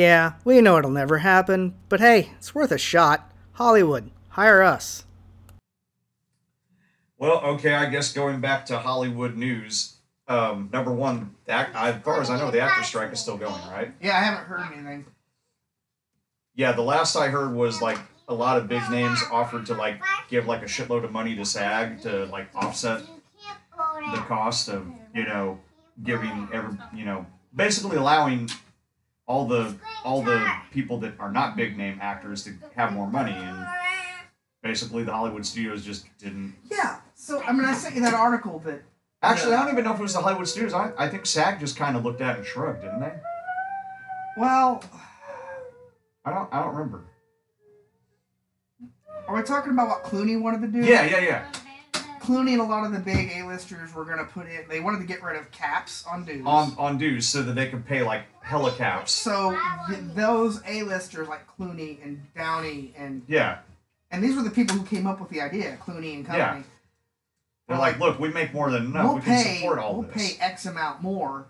Yeah, we know it'll never happen, but hey, it's worth a shot. Hollywood, hire us. Well, okay, I guess going back to Hollywood news. Um, number one, the act, as far as I know, the actor strike is still going, right? Yeah, I haven't heard anything. Yeah, the last I heard was like a lot of big names offered to like give like a shitload of money to SAG to like offset the cost of you know giving every you know basically allowing all the all the people that are not big name actors to have more money and basically the Hollywood studios just didn't Yeah. So I mean, I sent you that article that. actually I don't even know if it was the Hollywood studios I, I think SAG just kind of looked at it and shrugged didn't they Well, I don't I don't remember are we talking about what Clooney wanted to do? yeah yeah yeah Clooney and a lot of the big A-listers were gonna put in. They wanted to get rid of caps on dues. on on dues so that they could pay like helicaps So th- those A-listers like Clooney and Downey and yeah and these were the people who came up with the idea, Clooney and company. Yeah. they're like look we make more than enough we'll we can pay support all we'll this pay X amount more,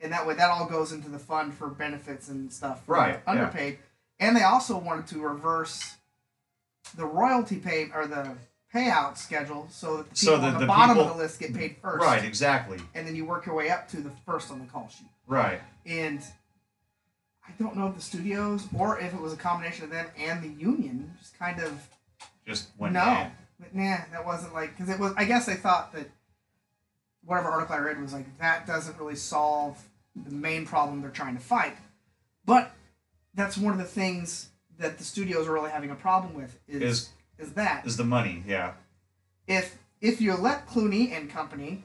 and that way that all goes into the fund for benefits and stuff. for Right, the yeah. Underpaid, and they also wanted to reverse the royalty pay or the payout schedule so that the So people that on the, the bottom people- of the list get paid first. right exactly And then you work your way up to the first on the call sheet. right And I don't know if the studios or if it was a combination of them and the union just kind of just went no, mad. but nah, that wasn't like because it was. I guess they thought that whatever article I read was like that doesn't really solve the main problem they're trying to fight. But that's one of the things that the studios are really having a problem with is Is- is that is the money yeah if if you let Clooney and company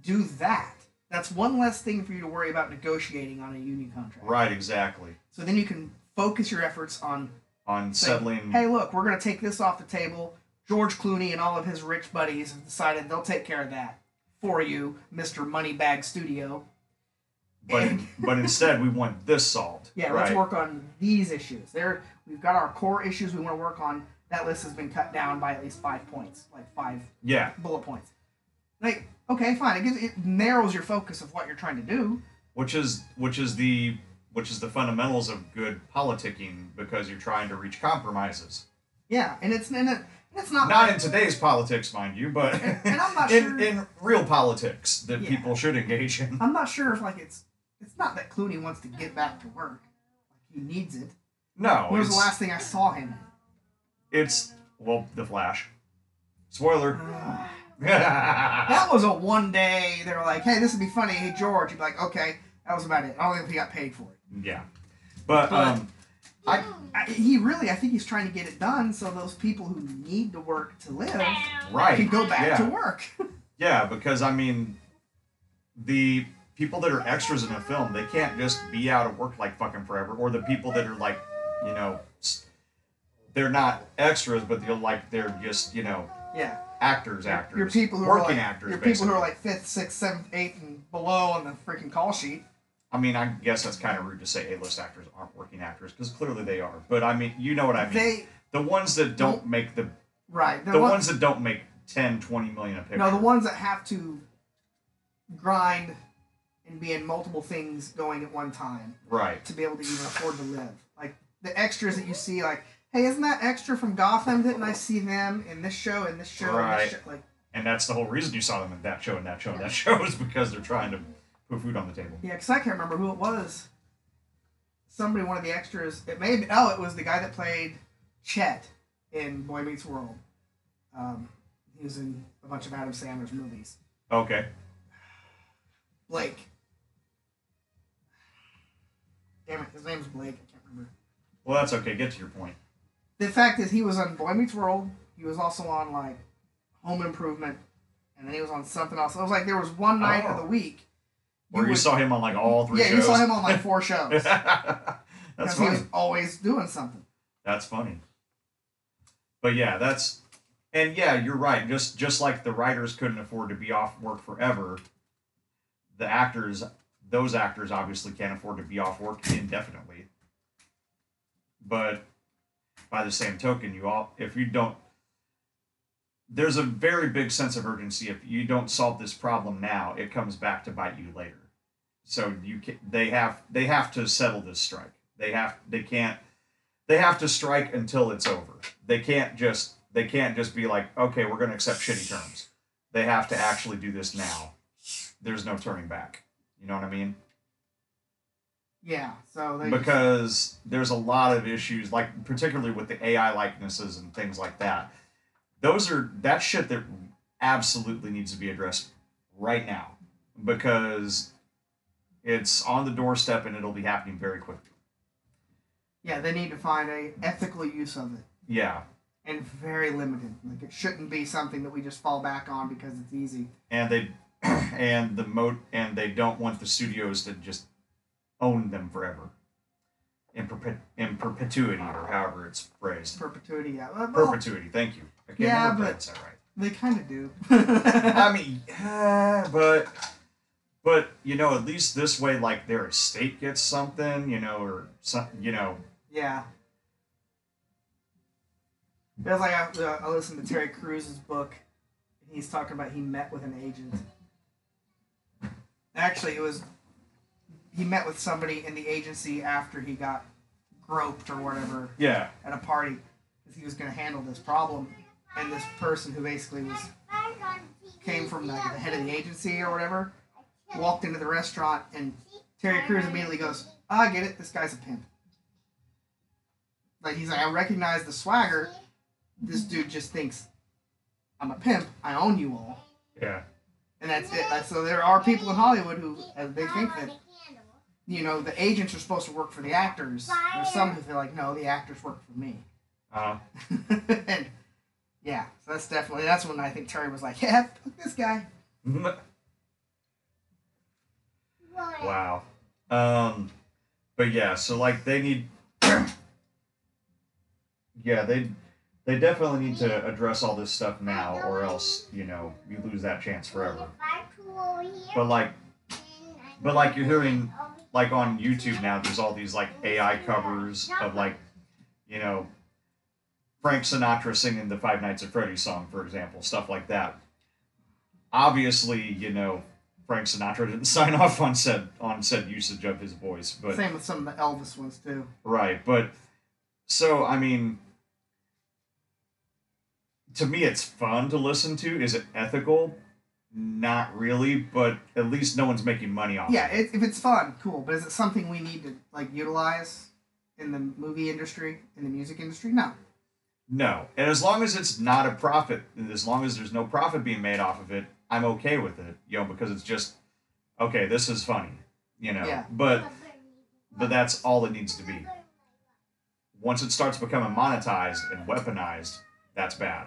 do that, that's one less thing for you to worry about negotiating on a union contract. right exactly So then you can focus your efforts on on saying, settling hey, look, we're going to take this off the table. George Clooney and all of his rich buddies have decided they'll take care of that for you, Mr. Moneybag Studio. but but instead we want this solved Yeah, right let's work on these issues. There, we've got our core issues we want to work on. That list has been cut down by at least five points, like five yeah bullet points. Like, okay, fine. It, gives, it narrows your focus of what you're trying to do. which is which is the which is the fundamentals of good politicking because you're trying to reach compromises Yeah, and it's and it, it's not not like, in today's politics mind you but And- and I'm not in, sure- in real politics that Yeah. people should engage in I'm not sure if like it's it's not that Clooney wants to get back to work. Like he needs it. no When was the last thing I saw him? It's well the flash spoiler That was a one day. They were like, "Hey, this would be funny." Hey, George, you'd be like, "Okay." That was about it. I don't think he got paid for it. yeah but But- um I, I, he really, I think he's trying to get it done so those people who need to work to live right can go back yeah. to work. Yeah, because I mean, the people that are extras in a film, they can't just be out of work like fucking forever. Or the people that are like, you know, they're not extras, but they're like they're just you know yeah, actors, actors, your people who are like, actors. your people who are like fifth, sixth, seventh, eighth, and below on the freaking call sheet. I mean, I guess that's kind of rude to say A-list actors aren't working actors because clearly they are. But I mean, you know what I mean. They the ones that don't make the right. the one- ones that don't make 10, 20 million a picture. No, the ones that have to grind and be in multiple things going at one time right. to be able to even afford to live. Like the extras that you see, like, hey, isn't that extra from Gotham? Didn't I see them in this show and this show and Right. this show? Like, And that's the whole reason you saw them in that show and that show and that show is because they're trying to put food on the table. yeah, because I can't remember who it was. Somebody, one of the extras. It may be, oh, it was the guy that played Chet in Boy Meets World. Um, he was in a bunch of Adam Sandler's movies. Okay. Blake. Damn it, his name's Blake. I can't remember. Well, that's okay. Get to your point. The fact is, he was on Boy Meets World. He was also on like Home Improvement, and then he was on something else. It was like there was one night of Oh. the week. Where you would- saw him on like all three yeah, shows. you saw him on like four shows that's because he funny. was always doing something. That's funny. But yeah, that's and yeah, you're right. Just just like the writers couldn't afford to be off work forever, the actors, those actors obviously can't afford to be off work indefinitely. But by the same token, you all if you don't there's a very big sense of urgency if you don't solve this problem now, it comes back to bite you later. So you can, they have they have to settle this strike. They have they can't they have to strike until it's over. They can't just they can't just be like, okay, we're going to accept shitty terms. They have to actually do this now. There's no turning back. You know what I mean? Yeah. So they because there's a lot of issues, like particularly with the AI likenesses and things like that. Those are that shit that absolutely needs to be addressed right now because it's on the doorstep and it'll be happening very quickly. yeah they need to find a ethical use of it Yeah, and very limited. Like it shouldn't be something that we just fall back on because it's easy. and they and the mo and they don't want the studios to just own them forever in perpet in perpetuity or however it's phrased. Perpetuity. Yeah. Well, Perpetuity. Thank you. I can't Yeah, remember but- that's that right. They kind of do. I mean, uh, but but you know, at least this way, like their estate gets something, you know, or some, you know, Yeah. It's like I, uh, I listened to Terry Crews's book, and he's talking about he met with an agent. Actually, it was he met with somebody in the agency after he got groped or whatever yeah, at a party because he was going to handle this problem, and this person who basically was came from like the head of the agency or whatever walked into the restaurant, and Terry Crews immediately goes, "Ah, I get it. This guy's a pimp." Like he's like, I recognize the swagger. This dude just thinks I'm a pimp. I own you all, yeah, and that's it. So there are people in Hollywood who uh, they think that you know the agents are supposed to work for the actors. There's some who feel like no, the actors work for me. Uh-huh. and yeah, so that's definitely that's when I think Terry was like, yeah, fuck this guy. wow. Um, but yeah, so like they need, yeah, they they definitely need to address all this stuff now, or else you know you lose that chance forever. But like, but like you're hearing like on YouTube now, there's all these like AI covers of like, you know, Frank Sinatra singing the Five Nights at Freddy's song, for example, stuff like that. Obviously, you know, Frank Sinatra didn't sign off on said on said usage of his voice, but Same with some of the Elvis ones too. right, but so I mean, to me, it's fun to listen to. Is it ethical? Not really, but at least no one's making money off. Yeah, it. it, if it's fun, cool. But is it something we need to like utilize in the movie industry, in the music industry? No. No, and as long as it's not a profit, as long as there's no profit being made off of it, I'm okay with it. You know, because it's just okay. This is funny. You know, Yeah. but but that's all it needs to be. Once it starts becoming monetized and weaponized, that's bad.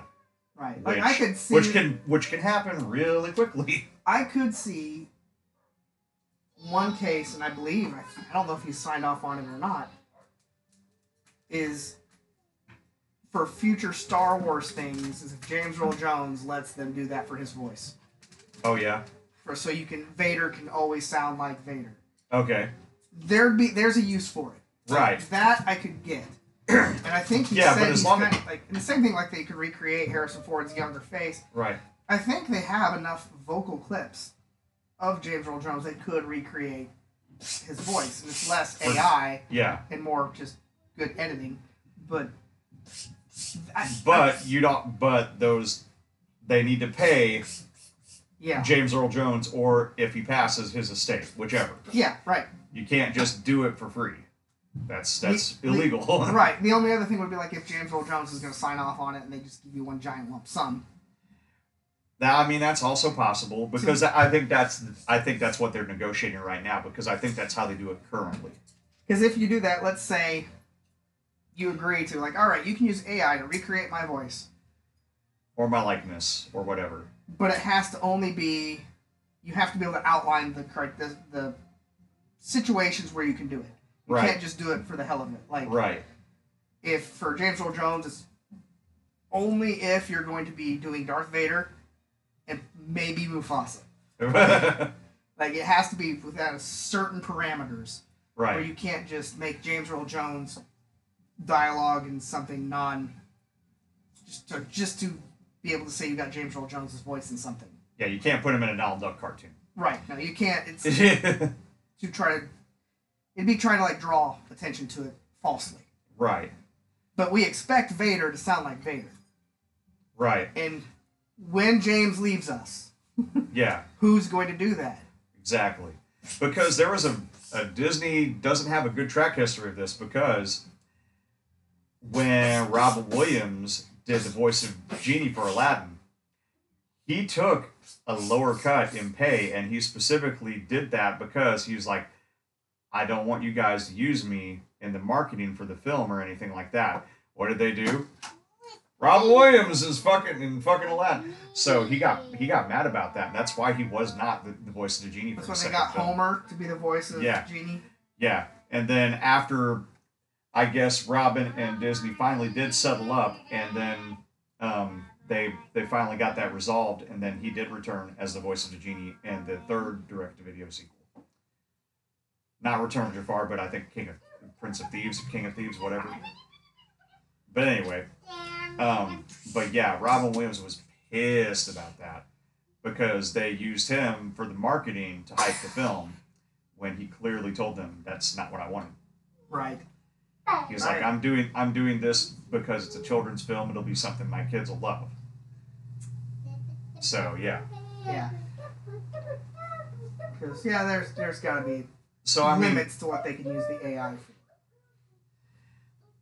Right. Like Which, I could see. which can which can happen really quickly. I could see one case, and I believe I, I don't know if he's signed off on it or not. Is for future Star Wars things, is if James Earl Jones lets them do that for his voice, Oh yeah. for so you can Vader can always sound like Vader. Okay. There'd be there's a use for it. Like, Right. That I could get. And I think he Yeah, said but as he's long like and the same thing like they could recreate Harrison Ford's younger face. Right. I think they have enough vocal clips of James Earl Jones that could recreate his voice, and it's less AI Yeah. and more just good editing. But I, But you don't. But those they need to pay yeah, James Earl Jones, or if he passes, his estate, whichever. yeah, right, You can't just do it for free. That's that's le- illegal. right. The only other thing would be like if James Earl Jones is going to sign off on it and they just give you one giant lump sum. Now, I mean, that's also possible because I think that's I think that's what they're negotiating right now because I think that's how they do it currently. Because if you do that, let's say you agree to like, all right, you can use AI to recreate my voice, Or my likeness, or whatever. but it has to only be you have to be able to outline the correct the, the situations where you can do it. You Right. can't just do it for the hell of it. Like Right. if for James Earl Jones, it's only if you're going to be doing Darth Vader and maybe Mufasa. Like it has to be within certain parameters Right. where you can't just make James Earl Jones dialogue in something non just to just to be able to say you got James Earl Jones's voice in something. Yeah, you can't put him in a Donald Duck cartoon. Right. No, you can't. It's to try to it'd be trying to like draw attention to it falsely. Right. But we expect Vader to sound like Vader. Right. And when James leaves us, Yeah. who's going to do that? Exactly. Because there was a, a Disney doesn't have a good track history of this because when Robin Williams did the voice of Genie for Aladdin, he took a lower cut in pay and he specifically did that because he was like, I don't want you guys to use me in the marketing for the film or anything like that. What did they do? Robin Williams is fucking in fucking Aladdin. So he got he got mad about that, and that's why he was not the, the voice of the genie for That's the when they got film. Homer to be the voice of Yeah. Genie. Yeah, and then after, I guess Robin and Disney finally did settle up, and then um, they they finally got that resolved, and then he did return as the voice of the genie in the third direct-to-video sequel. Not Return of Jafar, but I think King of Prince of Thieves, King of Thieves, whatever. But anyway, um, but yeah, Robin Williams was pissed about that because they used him for the marketing to hype the film when he clearly told them that's not what I wanted. Right. He was like, "I'm doing I'm doing this because it's a children's film. It'll be something my kids will love." So yeah, Yeah. Because yeah, there's there's got to be so I mean, limits to what they can use the AI for.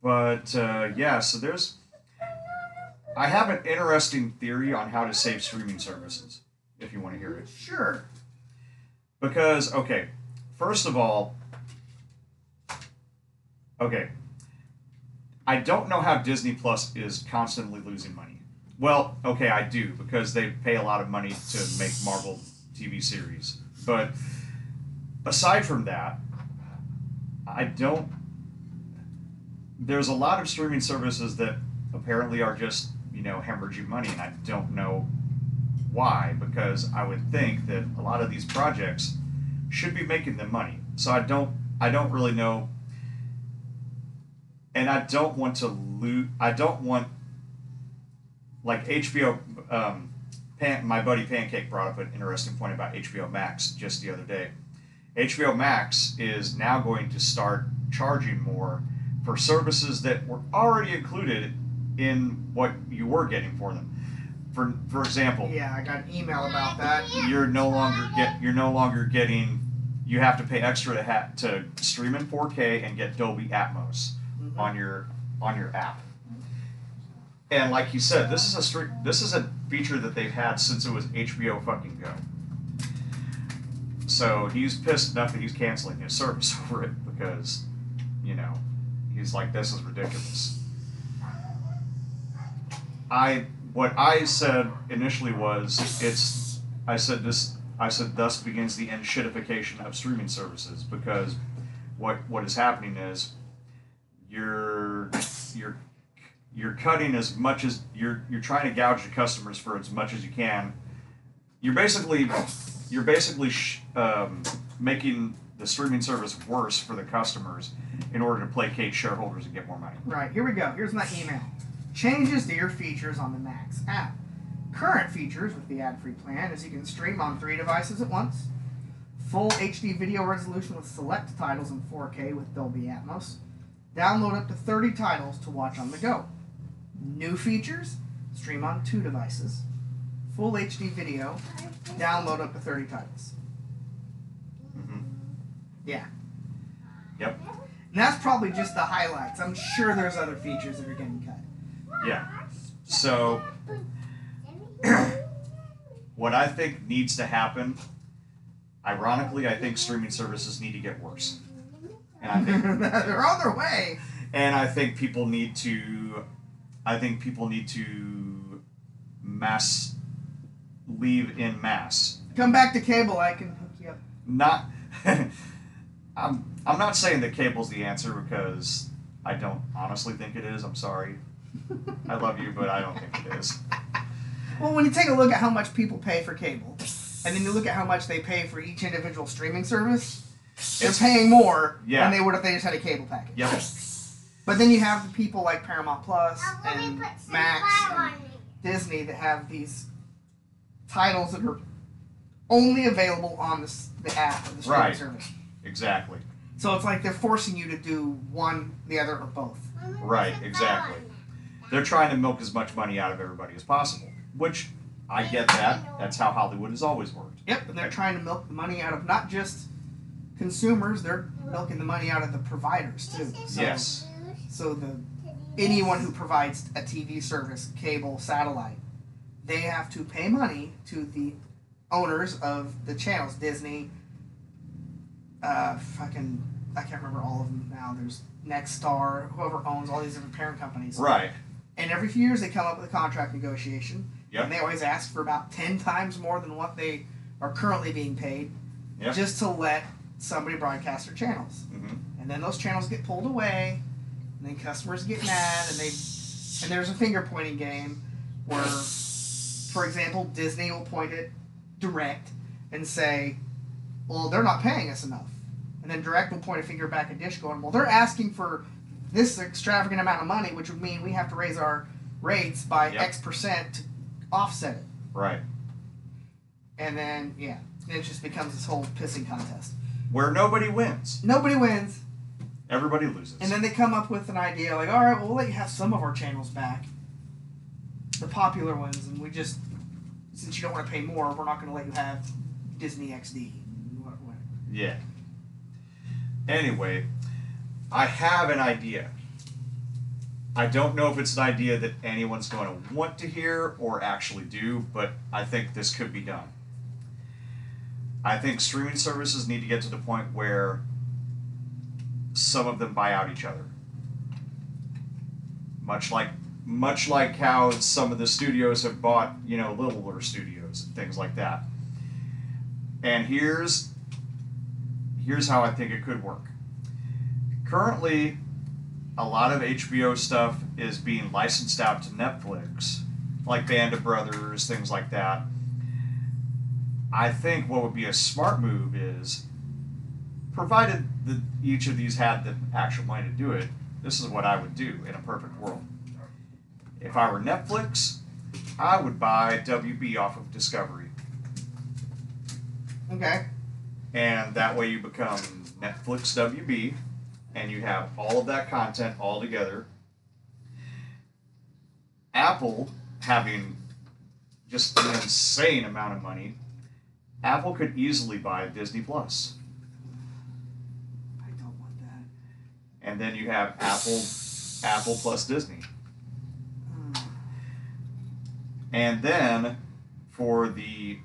but uh, yeah, so there's. I have an interesting theory on how to save streaming services. If you want to hear it. Sure. Because, okay, first of all, okay, I don't know how Disney Plus is constantly losing money. Well, okay, I do, because they pay a lot of money to make Marvel TV series. But aside from that, I don't. There's a lot of streaming services that apparently are just, you know, hemorrhaging money, and I don't know why, because I would think that a lot of these projects should be making them money. So I don't I don't really know and I don't want to loot I don't want like HBO um Pan, my buddy Pancake brought up an interesting point about HBO Max just the other day. HBO Max is now going to start charging more for services that were already included in what you were getting for them. For for example, Yeah, I got an email about that. you're no longer get you're no longer getting you have to pay extra to ha- to stream in 4K and get Dolby Atmos Mhm. on your on your app. And like you said, this is a stream, this is a feature that they've had since it was HBO fucking Go. So he's pissed enough that he's canceling his service over it because, you know, he's like, this is ridiculous. I what I said initially was it's I said this I said thus begins the end shitification of streaming services because what what is happening is you're you're you're cutting as much as you're you're trying to gouge the customers for as much as you can. You're basically you're basically sh- um, making the streaming service worse for the customers in order to placate shareholders and get more money. Right, here we go. Here's my email. Changes to your features on the Max app. Current features with the ad free plan is you can stream on three devices at once, full HD video resolution with select titles in 4K with Dolby Atmos, download up to 30 titles to watch on the go. New features stream on two devices, full HD video, download up to 30 titles. hmm Yeah. Yep. And that's probably just the highlights. I'm sure there's other features that are getting cut. Yeah. So what I think needs to happen, ironically, I think streaming services need to get worse. And I think They're on their way. and I think people need to I think people need to mass leave in mass. Come back to cable. I can hook you up. Not I'm I'm not saying that cable's the answer because I don't honestly think it is. I'm sorry. I love you, but I don't think it is. Well, when you take a look at how much people pay for cable, and then you look at how much they pay for each individual streaming service, they're It's- paying more Yeah. than they would if they just had a cable package. Yep. But then you have the people like Paramount Plus and Max and Disney that have these titles that are only available on the, the app of the streaming Right. service. exactly. So it's like they're forcing you to do one, the other, or both. Right, exactly. They're trying to milk as much money out of everybody as possible, which I get that. That's how Hollywood has always worked. Yep, and they're trying to milk the money out of not just consumers, they're milking the money out of the providers too. So, Yes. So the anyone who provides a TV service, cable, satellite, they have to pay money to the owners of the channels, Disney, uh, fucking, I can't remember all of them now. There's Nexstar, whoever owns all these different parent companies. Right. And every few years they come up with a contract negotiation. Yep. And they always ask for about 10 times more than what they are currently being paid Yep. just to let somebody broadcast their channels. Mm-hmm. And then those channels get pulled away, and then customers get mad, and they and there's a finger pointing game where, for example, Disney will point at Direct and say, "Well, they're not paying us enough," and then Direct will point a finger back at Dish, going, "Well, they're asking for this extravagant amount of money, which would mean we have to raise our rates by Yep. X percent to offset it." Right. And then yeah, it just becomes this whole pissing contest. Where nobody wins, Nobody wins. everybody loses. And then they come up with an idea like, all right, well, we'll let you have some of our channels back, the popular ones, and we just, since you don't want to pay more, we're not going to let you have Disney XD. Yeah. Anyway, I have an idea. I don't know if it's an idea that anyone's going to want to hear or actually do, but I think this could be done. I think streaming services need to get to the point where some of them buy out each other. Much like much like how some of the studios have bought, you know, littler studios and things like that. And here's here's how I think it could work. Currently, a lot of HBO stuff is being licensed out to Netflix, like Band of Brothers, things like that. I think what would be a smart move is, provided that each of these had the actual money to do it, this is what I would do in a perfect world. If I were Netflix, I would buy WB off of Discovery Okay. and that way you become Netflix WB, and you have all of that content all together. Apple having just an insane amount of money, Apple could easily buy Disney Plus, I don't want that. and then you have Apple, Apple plus Disney, Hmm. And then for the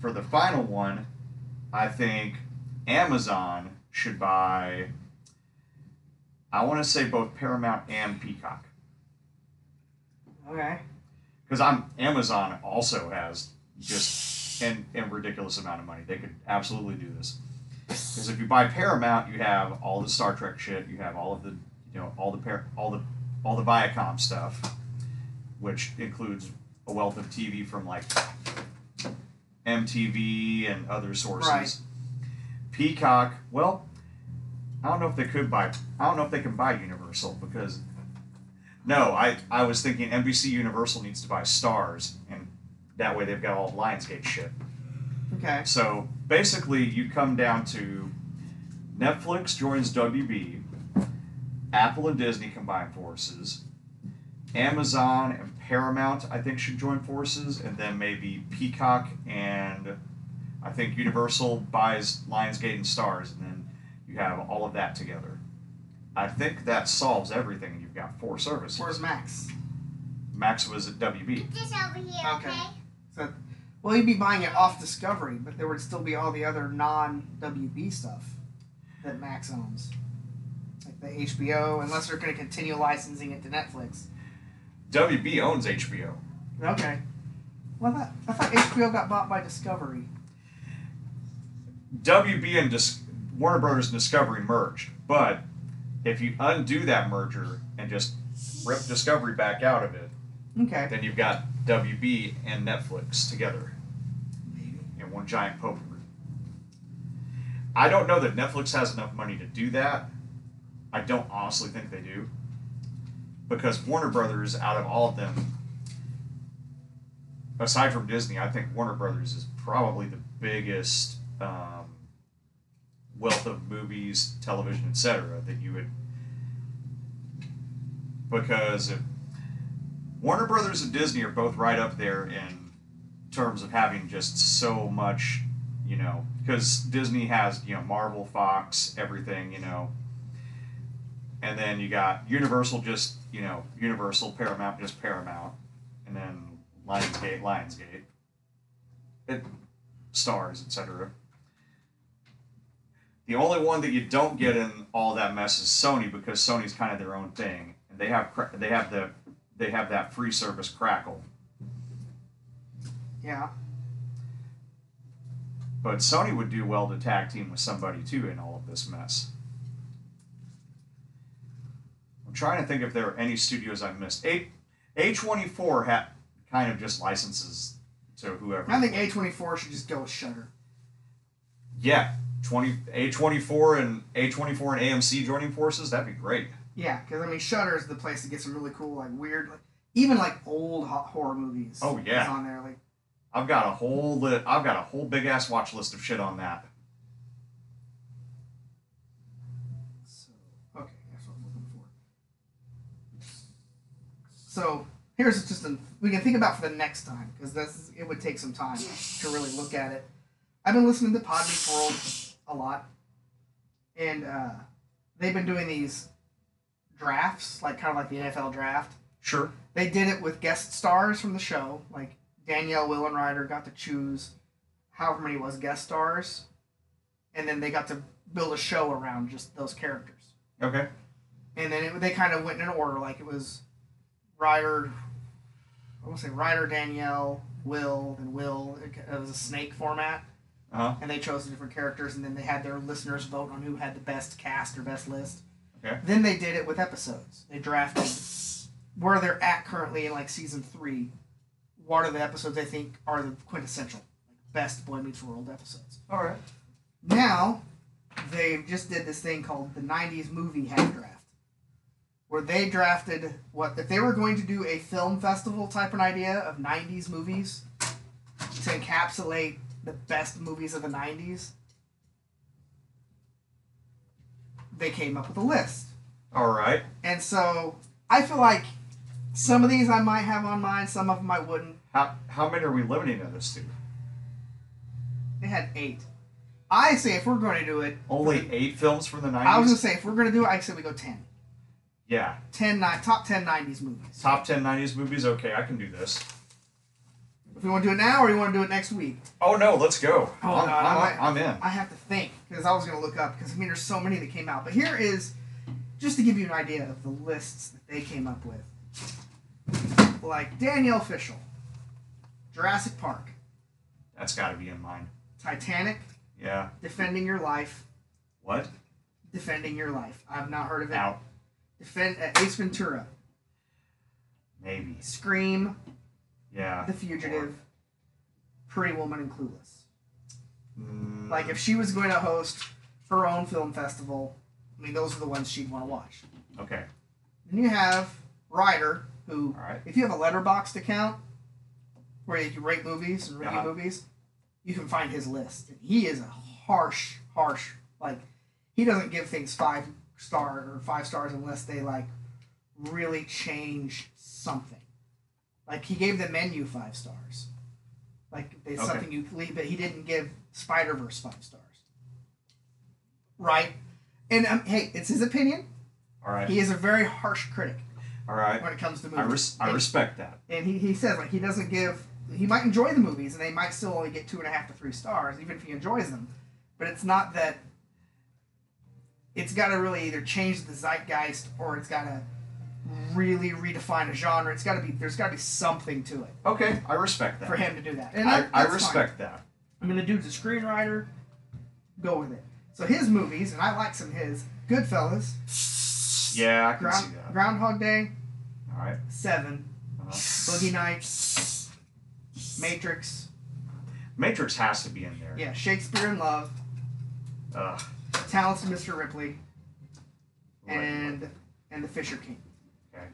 for the final one, I think Amazon should buy. I want to say both Paramount and Peacock Okay. because I'm Amazon also has just an, an ridiculous amount of money. They could absolutely do this because if you buy Paramount, you have all the Star Trek shit, you have all of the you know all the par- all the all the Viacom stuff, which includes a wealth of TV from like MTV and other sources. Right. Peacock, well, I don't know if they could buy. I don't know if they can buy Universal because no, I I was thinking NBC Universal needs to buy Starz, and that way they've got all Lionsgate shit. Okay. So basically, you come down to Netflix joins WB, Apple and Disney combine forces, Amazon and Paramount, I think, should join forces, and then maybe Peacock and I think Universal buys Lionsgate and Starz, and then you have all of that together. I think that solves everything, and you've got four services. Where's Max? Max was at WB. Put this over here, Okay. okay? So, well, you'd be buying it off Discovery, but there would still be all the other non WB stuff that Max owns, like the HBO, unless they're going to continue licensing it to Netflix. WB owns HBO. Okay. Well, that, I thought HBO got bought by Discovery. WB and Dis- Warner Brothers and Discovery merged, but if you undo that merger and just rip Discovery back out of it, Okay. then you've got WB and Netflix together in one giant potpourri. I don't know that Netflix has enough money to do that. I don't honestly think they do. Because Warner Brothers, out of all of them, aside from Disney, I think Warner Brothers is probably the biggest um, wealth of movies, television, etc. that you would because if Warner Brothers and Disney are both right up there in terms of having just so much, you know, because Disney has, you know, Marvel, Fox, everything, you know. And then you got Universal, just, you know, Universal, Paramount, just Paramount. And then Lionsgate, Lionsgate. It, Starz, etc. The only one that you don't get in all that mess is Sony because Sony's kind of their own thing, and they have they have the they have that free service Crackle. Yeah. But Sony would do well to tag team with somebody too in all of this mess. I'm trying to think if there are any studios I've missed. A A24 had kind of just licenses to whoever. I think A24 should just go with Shudder. Yeah, 20 A24 and A24 and AMC joining forces, that'd be great. Yeah, because I mean, Shudder is the place to get some really cool, like weird, like even like old horror movies. Oh, yeah. on there. Like I've got a whole li- I've got a whole big ass watch list of shit on that. so. Okay, that's what I'm looking for. So here's just a we can think about for the next time because this it would take some time to really look at it. I've been listening to Pod Meets World a lot, and uh, they've been doing these drafts, like kind of like the NFL draft. Sure. They did it with guest stars from the show, like Danielle Will and Rider got to choose however many was guest stars, and then they got to build a show around just those characters. Okay. And then it, they kind of went in order, like it was Rider, I want to say Rider, Danielle, Will, and Will. It, was a snake format, Uh huh. and they chose the different characters, and then they had their listeners vote on who had the best cast or best list. Okay. Then they did it with episodes. They drafted where they're at currently in like season three. What are the episodes they think are the quintessential, like best Boy Meets World episodes? All right. Now they just did this thing called the '90s movie half draft, where they drafted what if they were going to do a film festival type of idea of '90s movies to encapsulate the best movies of the '90s. They came up with a list. All right. And so I feel like some of these I might have on mine, some of them I wouldn't. How how many are we limiting this to? They had eight. I say if we're going to do it, Only eight films from the 90s I was going to say if we're going to do it, I say we go 10. Yeah. 10 ni- top 10 90s movies. Top ten nineties movies. Okay, I can do this. If you want to do it now or you want to do it next week, Oh no, let's go. Oh, I'm, no, I'm, I- I'm in. I have to think because I was going to look up because I mean there's so many that came out. But here is just to give you an idea of the lists that they came up with. Like Danielle Fishel, Jurassic Park, That's got to be in mine. Titanic, Yeah. Defending Your Life, What? Defending Your Life. I've not heard of it. Out. Uh, Ace Ventura, Maybe. Scream, Yeah. The Fugitive, Pretty Woman, and Clueless. Mm, Like if she was going to host her own film festival, I mean those are the ones she'd want to watch. Okay. Then you have Rider, who, right. if you have a Letterboxd account where you can rate movies and review Uh-huh. movies, you can find his list. And he is a harsh, harsh, like, he doesn't give things five star or five stars unless they, like, really change something. Like, he gave the menu five stars. Like, they Okay. something you leave, but he didn't give Spider Verse five stars. Right? And um, hey, it's his opinion. All right. He is a very harsh critic All right. when it comes to I, movies. res- I and, respect that. and he, he says like he doesn't give he might enjoy the movies and they might still only get two and a half to three stars even if he enjoys them, but it's not that. It's got to really either change the zeitgeist or it's got to really redefine a genre. It's got to be there's got to be something to it Okay, I respect that. for him to do that. And I, that- I that's respect that. Fine. I mean, the dude's a screenwriter. Go with it. So his movies, and I like some of his. Goodfellas, Yeah, I can Ground, see that. Groundhog Day, All right. Seven, Uh-huh. Boogie Nights, Matrix, Matrix has to be in there. yeah, Shakespeare in Love, Ugh. Talented Mr. Ripley, Right. and and The Fisher King. Okay.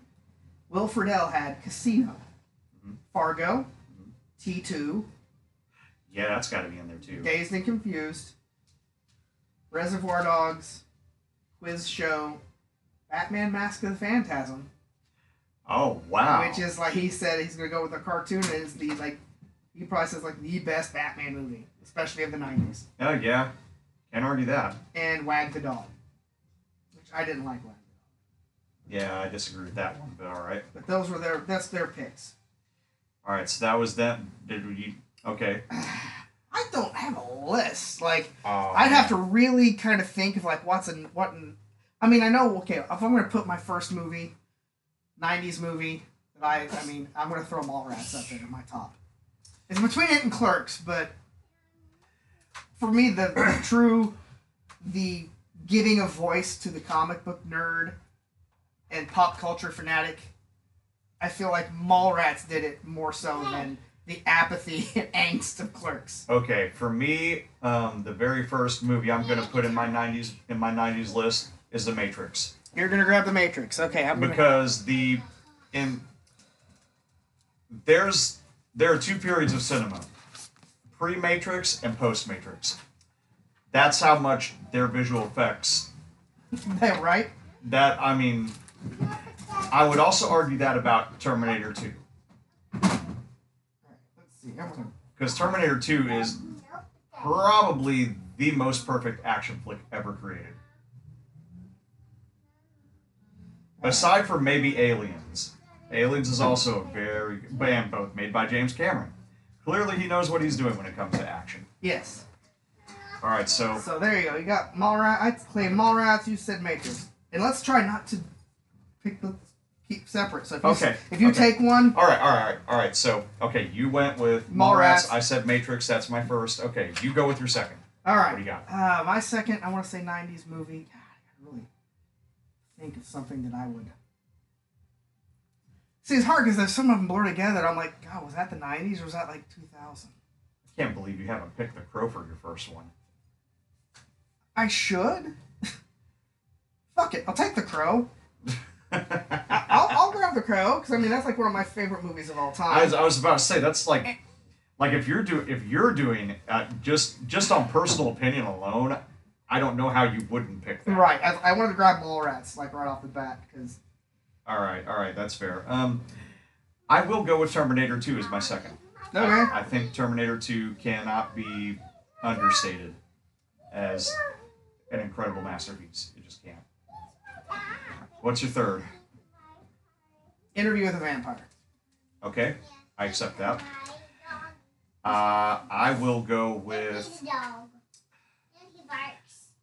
Will Friedle had Casino, Mhm. Fargo, Mhm. T2, Yeah, that's got to be in there too. Dazed and Confused, Reservoir Dogs, Quiz Show, Batman Mask of the Phantasm, Oh wow. which is like he said he's gonna go with a cartoon and it's the like he probably says like the best Batman movie, especially of the nineties. oh yeah. Can't argue that. And Wag the Dog. Which I didn't like Wag the Dog. Yeah, I disagree with that one, but all right. But those were their that's their picks. All right, so that was that. Did we? Okay. I don't have a list. Like Oh, I'd have to really kind of think of like what's in what in, I mean, I know okay, if I'm gonna put my first movie, nineties movie that I I mean, I'm gonna throw Mallrats up there in my top. It's between it and Clerks, but for me the, the true the giving a voice to the comic book nerd and pop culture fanatic, I feel like Mallrats did it more so than the apathy and angst of Clerks. Okay, for me, um, the very first movie I'm gonna put in my '90s in my '90s list is The Matrix You're gonna grab the Matrix. Okay, I'm gonna because the in there's there are two periods of cinema, pre-Matrix and post-Matrix. That's how much their visual effects. Yeah, right? That I mean, I would also argue that about Terminator 2 Let's see. Because Terminator 2 is probably the most perfect action flick ever created. Aside from maybe Aliens. Aliens is also a very good band, both made by James Cameron. Clearly, he knows what he's doing when it comes to action. yes. All right, so So there you go. You got Mallrats. I claim Mallrats. You said Matrix. And let's try not to pick the keep separate. So if you, Okay, if you okay. take one, all right, all right, all right, all right. So okay, you went with Mallrats. Mallrats. I said Matrix. That's my first. Okay, you go with your second. all right. What do you got? Uh, my second, I want to say '90s movie. God, I gotta really think of something that I would. See, it's hard because there's some of them blur together. I'm like, God, was that the '90s or was that like 2000? I can't believe you haven't picked The Crow for your first one. I should. Fuck it, I'll take The Crow. I'll, I'll grab The Crow because I mean that's like one of my favorite movies of all time. I was, I was about to say that's like like if you're do if you're doing uh, just just on personal opinion alone, I don't know how you wouldn't pick that. Right. I, I wanted to grab Mallrats like right off the bat because All right, all right, that's fair. Um, I will go with Terminator 2 as my second. okay. I think Terminator 2 cannot be understated as an incredible masterpiece. It just can't. What's your third? Interview with a Vampire. Okay, I accept that. Uh, I will go with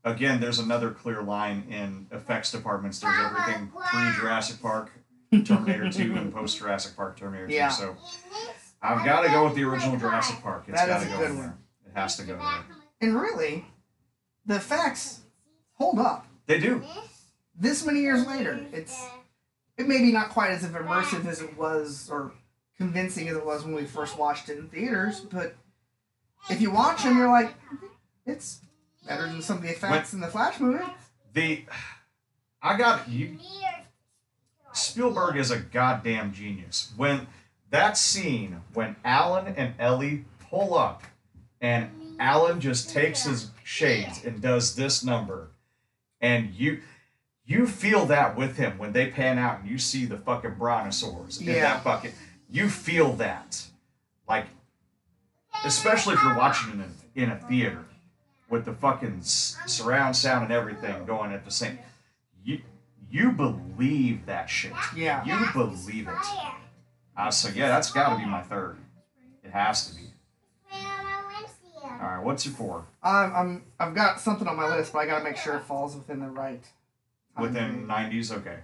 again. There's another clear line in effects departments. There's everything pre Jurassic Park, Terminator 2, and post Jurassic Park Terminator 2. Yeah. So I've got to go with the original Jurassic Park. It's That got to go in there. It has to go there. And really, the effects hold up. They do. This many years later, it's it may be not quite as immersive as it was or convincing as it was when we first watched it in theaters, but if you watch them, you're like, it's better than some of the effects in the Flash movie. The I got you. Spielberg is a goddamn genius. When that scene when Alan and Ellie pull up and Alan just takes his shades and does this number and you you feel that with him when they pan out and you see the fucking brontosaurs in that bucket. You feel that. Like especially if you're watching it in, in a theater with the fucking s- surround sound and everything going at the same you you believe that shit Yeah. you believe it uh, so yeah that's got to be my third it has to be all right what's your four I'm, I'm I've got something on my list, but I gotta make sure it falls within the right. within 90s okay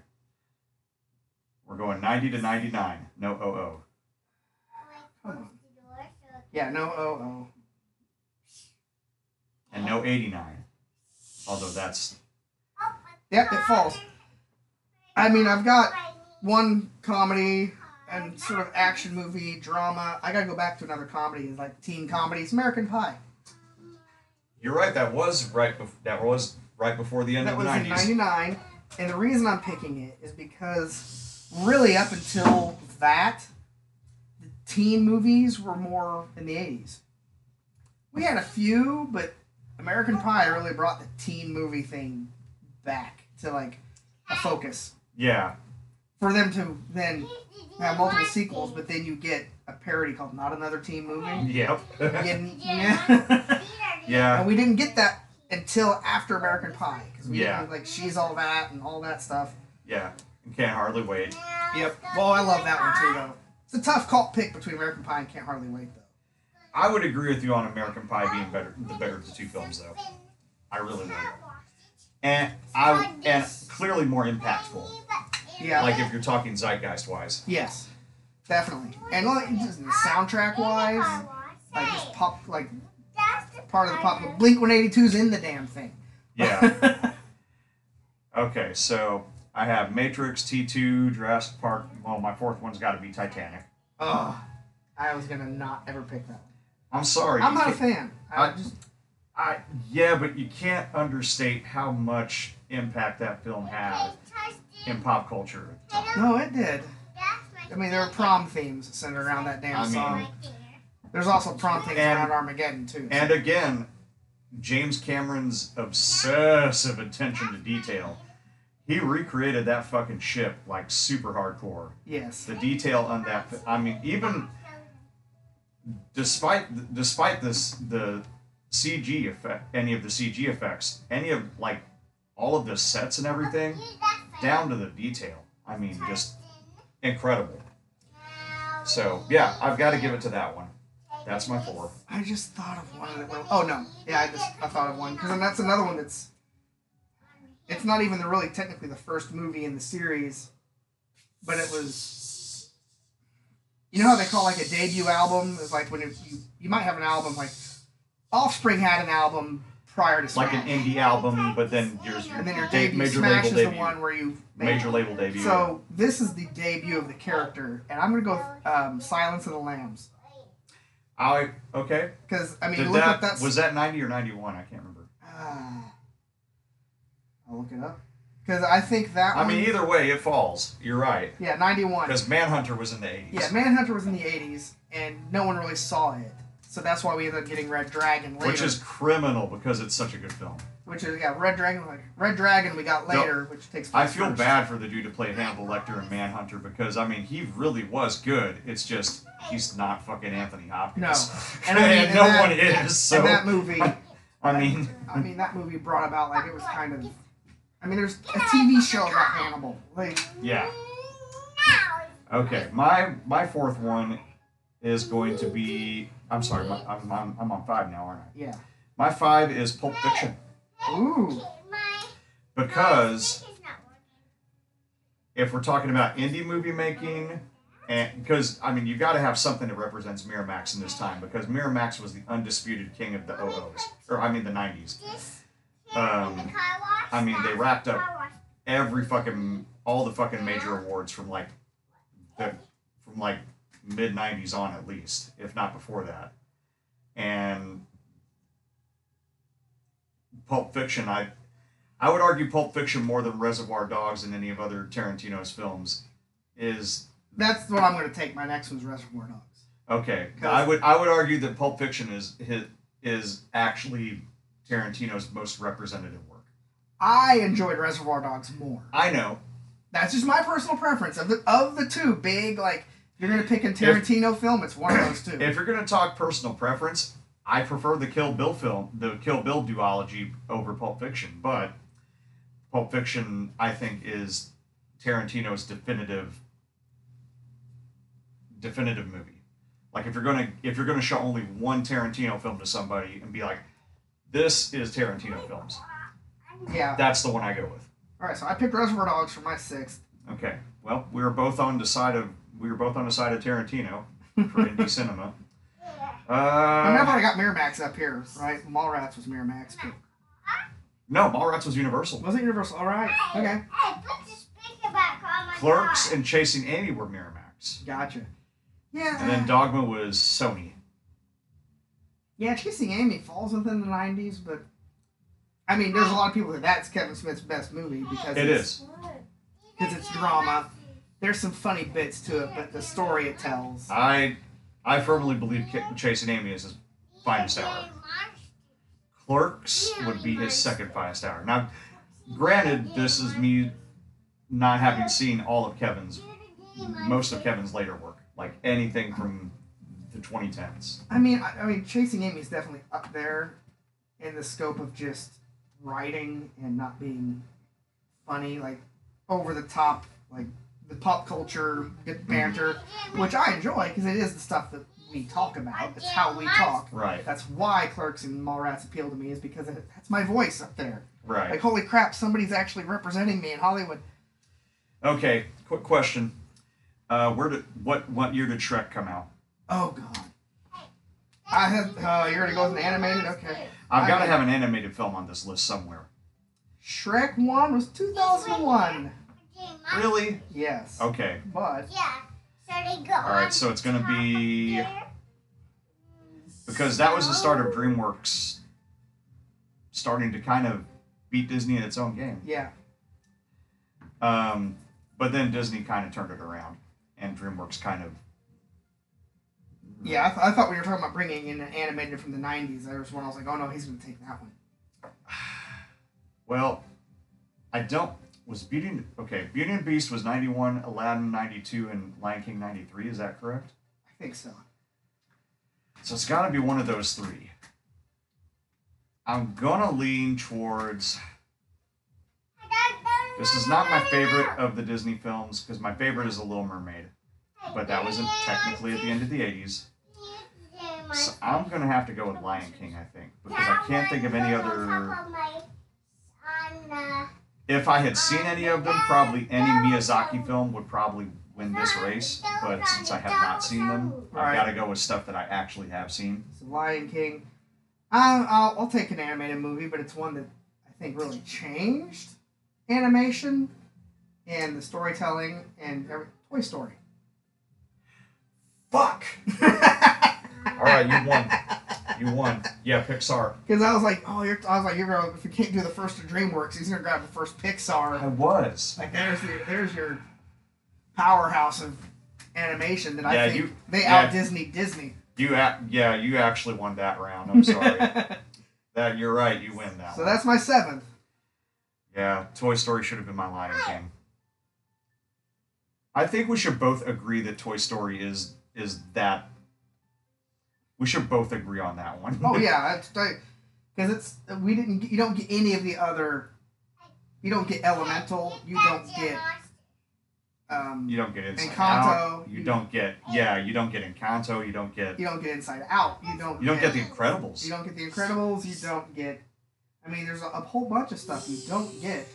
we're going 90 to 99 no oh on. Yeah, no, oh, oh. And no 89 although that's Yep, it falls. I mean, I've got one comedy and sort of action movie drama. I gotta go back to another comedy, like teen comedies. American Pie. you're right that was right bef- that was right before the end That of was the in 90s '99, and the reason I'm picking it is because really up until that, the teen movies were more in the '80s. We had a few, but American Pie really brought the teen movie thing back to like a focus Yeah, for them to then have multiple sequels, but then you get a parody called Not Another Teen Movie. yep, Again, yeah. yeah, and we didn't get that until after American Pie because we Yeah. didn't like she's all that and all that stuff. yeah. Can't hardly wait. Yep. Well, I love that one too, though. It's a tough cult pick between American Pie and Can't Hardly Wait, though. I would agree with you on American Pie being better, the better of the two films, though. I really would. And I and clearly more impactful. Yeah. Like if you're talking zeitgeist wise. yes, definitely. And like soundtrack wise, like just pop, like part of the pop. Blink One Eighty Two's in the damn thing. Yeah. Okay, so I have Matrix, T2, Jurassic Park. Well, my fourth one's got to be Titanic. oh, I was gonna not ever pick that. One. I'm sorry. I'm not a fan. I I- just I yeah, but you can't understate how much impact that film had in pop culture. no, it did. I mean, there were prom themes centered around that damn I mean- song. There's also prom themes And- around Armageddon too. And again, James Cameron's obsessive attention to detail. He recreated that fucking ship like super hardcore. yes. The detail on that, I mean, even despite despite this the CG effect, any of the CG effects, any of like all of the sets and everything, down to the detail. I mean, just incredible. So yeah, I've got to give it to that one. That's my four. I just thought of one that went. Oh no, yeah, I just I thought of one because that's another one that's. It's not even the really technically the first movie in the series, but it was. You know how they call like a debut album is like when you you might have an album like, Offspring had an album prior to Smash, Like an indie album, but then yours and then your debut major Smash label is debut. the one where you major label debut. So this is the debut of the character, and I'm gonna go with um, Silence of the Lambs I okay. because I mean Did look that up that was that ninety or ninety one? I can't remember. Ah. I'll look it up. Because I think that I one. mean, either way, it falls. You're right. yeah, 91. Because Manhunter was in the 80s. Yeah, Manhunter was in the 80s, and no one really saw it. So that's why we ended up getting Red Dragon later. Which is criminal because it's such a good film. Which is, yeah, Red Dragon. Like, Red Dragon we got later, which takes I feel first. bad for the dude who played Hannibal Lecter in Manhunter because, I mean, he really was good. It's just, he's not fucking Anthony Hopkins. No. And, And I mean, and no that- one is. So, and that movie, I mean, I mean, that movie brought about, like, it was kind of. I mean, there's a TV show about Hannibal. Like, yeah. Okay, my my fourth one is going to be. I'm sorry, my, I'm, I'm, I'm on five now, aren't I? yeah. My five is Pulp Fiction Ooh. because if we're talking about indie movie making, and because I mean you've got to have something that represents Miramax in this time because Miramax was the undisputed king of the OOs, or I mean the '90s. Um, I mean they wrapped up every fucking all the fucking major awards from like the from like mid '90s on at least, if not before that, and Pulp Fiction. I I would argue Pulp Fiction more than Reservoir Dogs and any of other Tarantino's films is That's what I'm going to take. My next one's Reservoir Dogs. okay. I would I would argue that Pulp Fiction is his, is actually Tarantino's most representative work. I enjoyed Reservoir Dogs more. I know. That's just my personal preference. Of the of the two, big like if you're gonna pick a Tarantino film, it's one of those two. If you're gonna talk personal preference, I prefer the Kill Bill film, the Kill Bill duology over Pulp Fiction, but Pulp Fiction I think is Tarantino's definitive definitive movie. Like if you're gonna if you're gonna show only one Tarantino film to somebody and be like, this is Tarantino films, yeah. that's the one I go with. All right, so I picked Reservoir Dogs for my sixth. Okay. Well, we were both on the side of we were both on the side of Tarantino for indie cinema. I mean, I've Uh, already got Miramax up here, right? Mallrats was Miramax. But no, Mallrats was Universal. was it Universal? All right, okay, Hey, don't just speak about comics. Clerks and Chasing Amy were Miramax, gotcha. Yeah, and then Dogma was Sony. Yeah. Chasing Amy falls within the '90s, but I mean, there's a lot of people that that's Kevin Smith's best movie because It it's, is. because it's drama. There's some funny bits to it, but the story it tells. I I firmly believe Chasing Amy is his finest hour. Clerks would be his second finest hour. Now, granted, this is me not having seen all of Kevin's, most of Kevin's later work, like anything from the 2010s. I mean, I, I mean, Chasing Amy is definitely up there in the scope of just writing and not being funny, like over the top, like the pop culture good banter, which I enjoy because it is the stuff that we talk about. It's how we talk. Right, That's why Clerks and Mallrats appeal to me is because it, that's my voice up there. right. Like, holy crap, somebody's actually representing me in Hollywood. Okay, quick question. Uh, where did what what year did Shrek come out? Oh God. I have. Oh, you're gonna go with an animated? Okay. I've got to have an animated film on this list somewhere. Shrek One was 2001. Really? Yes. Okay. But Yeah. So they go All right. So it's gonna be because that was the start of DreamWorks starting to kind of beat Disney in its own game. yeah, Um, but then Disney kind of turned it around, and DreamWorks kind of yeah. I, th- I thought we were talking about bringing in an animated from the 90s. There was one I was like, oh no, he's gonna take that one. well, I don't. Was Beauty and, okay? Beauty and Beast was ninety one, Aladdin ninety two, and Lion King ninety three. Is that correct? I think so. So it's got to be one of those three. I'm gonna lean towards. This is not my favorite of the Disney films because my favorite is The Little Mermaid, but that wasn't technically at the end of the 80s. So I'm gonna have to go with Lion King, I think, because I can't think of any other. If I had seen any of them, probably any Miyazaki film would probably win this race. But since I have not seen them, I've got to go with stuff that I actually have seen. So Lion King. I'll, I'll, I'll take an animated movie, but it's one that I think really changed animation and the storytelling and every, Toy Story. Fuck! All right, you won. You won. Yeah, Pixar. Because I was like, oh, you're, I was like, you're gonna if you can't do the first of DreamWorks, he's gonna grab the first Pixar. I was. Like there's your there's your powerhouse of animation that I Yeah, think you- they yeah. out Disney Disney. You a- yeah, you actually won that round. I'm sorry. that you're right. You win that. so one. that's my seventh. Yeah, Toy Story should have been my Lion ah. King. I think we should both agree that Toy Story is is that. We should both agree on that one. Oh yeah, because it's we didn't you don't get any of the other. You don't get Elemental. You don't get um. you don't get Inside Encanto, Out. You you- don't get yeah. You don't get Encanto. You don't get You don't get Inside Out. You don't. you don't get The Incredibles. You don't get the Incredibles. You don't get. I mean, there's a, a whole bunch of stuff you don't get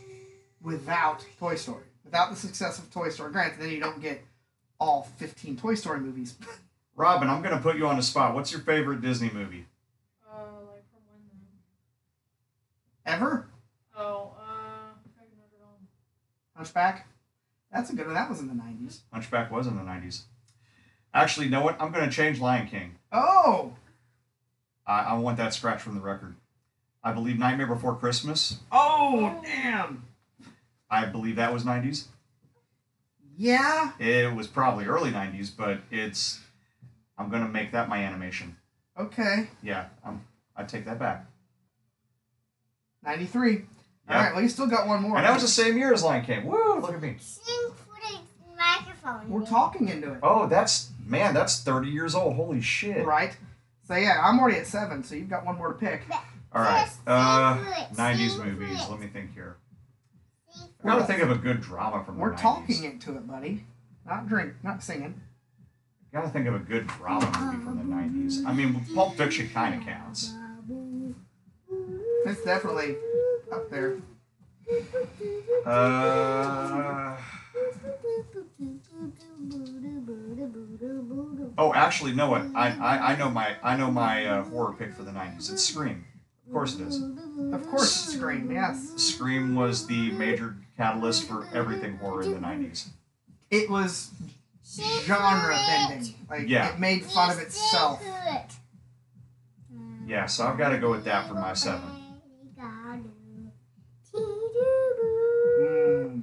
without Toy Story. Without the success of Toy Story, granted, then you don't get all 15 Toy Story movies. Robin, I'm gonna put you on the spot. What's your favorite Disney movie? Uh, like from when then? Ever? Oh, uh, Dragon Notre Hunchback. That's a good one. That was in the 90s. Hunchback was in the '90s. Actually, you know what? I'm gonna change Lion King. Oh. I, I want that scratch from the record. I believe Nightmare Before Christmas. Oh damn. I believe that was '90s. Yeah. It was probably early '90s, but it's. I'm gonna make that my animation. Okay. Yeah, I'm. I take that back. 93. Yeah. All right. Well, you still got one more. And that was the same year as Lion King. Woo! Look at me. Sing for the microphone. We're talking into it. Oh, that's man. That's 30 years old. Holy shit! Right. So yeah, I'm already at seven. So you've got one more to pick. All right. Yes, Uh, sing it, 90s movies. Let me think here. Sing I gotta think of a good drama from the We're 90s. talking into it, buddy. Not drink, not singing. Gotta think of a good drama movie from the 90s. I mean, Pulp Fiction kind of counts. It's definitely up there. Uh. Oh, actually, no. What I, I I know my I know my uh, horror pick for the '90s. It's Scream. Of course it is. Of course, Scream. Yes, Scream was the major catalyst for everything horror in the '90s. it was genre bending. Like Yeah. it made fun of itself. Yeah, so I've got to go with that for my seven. Mm.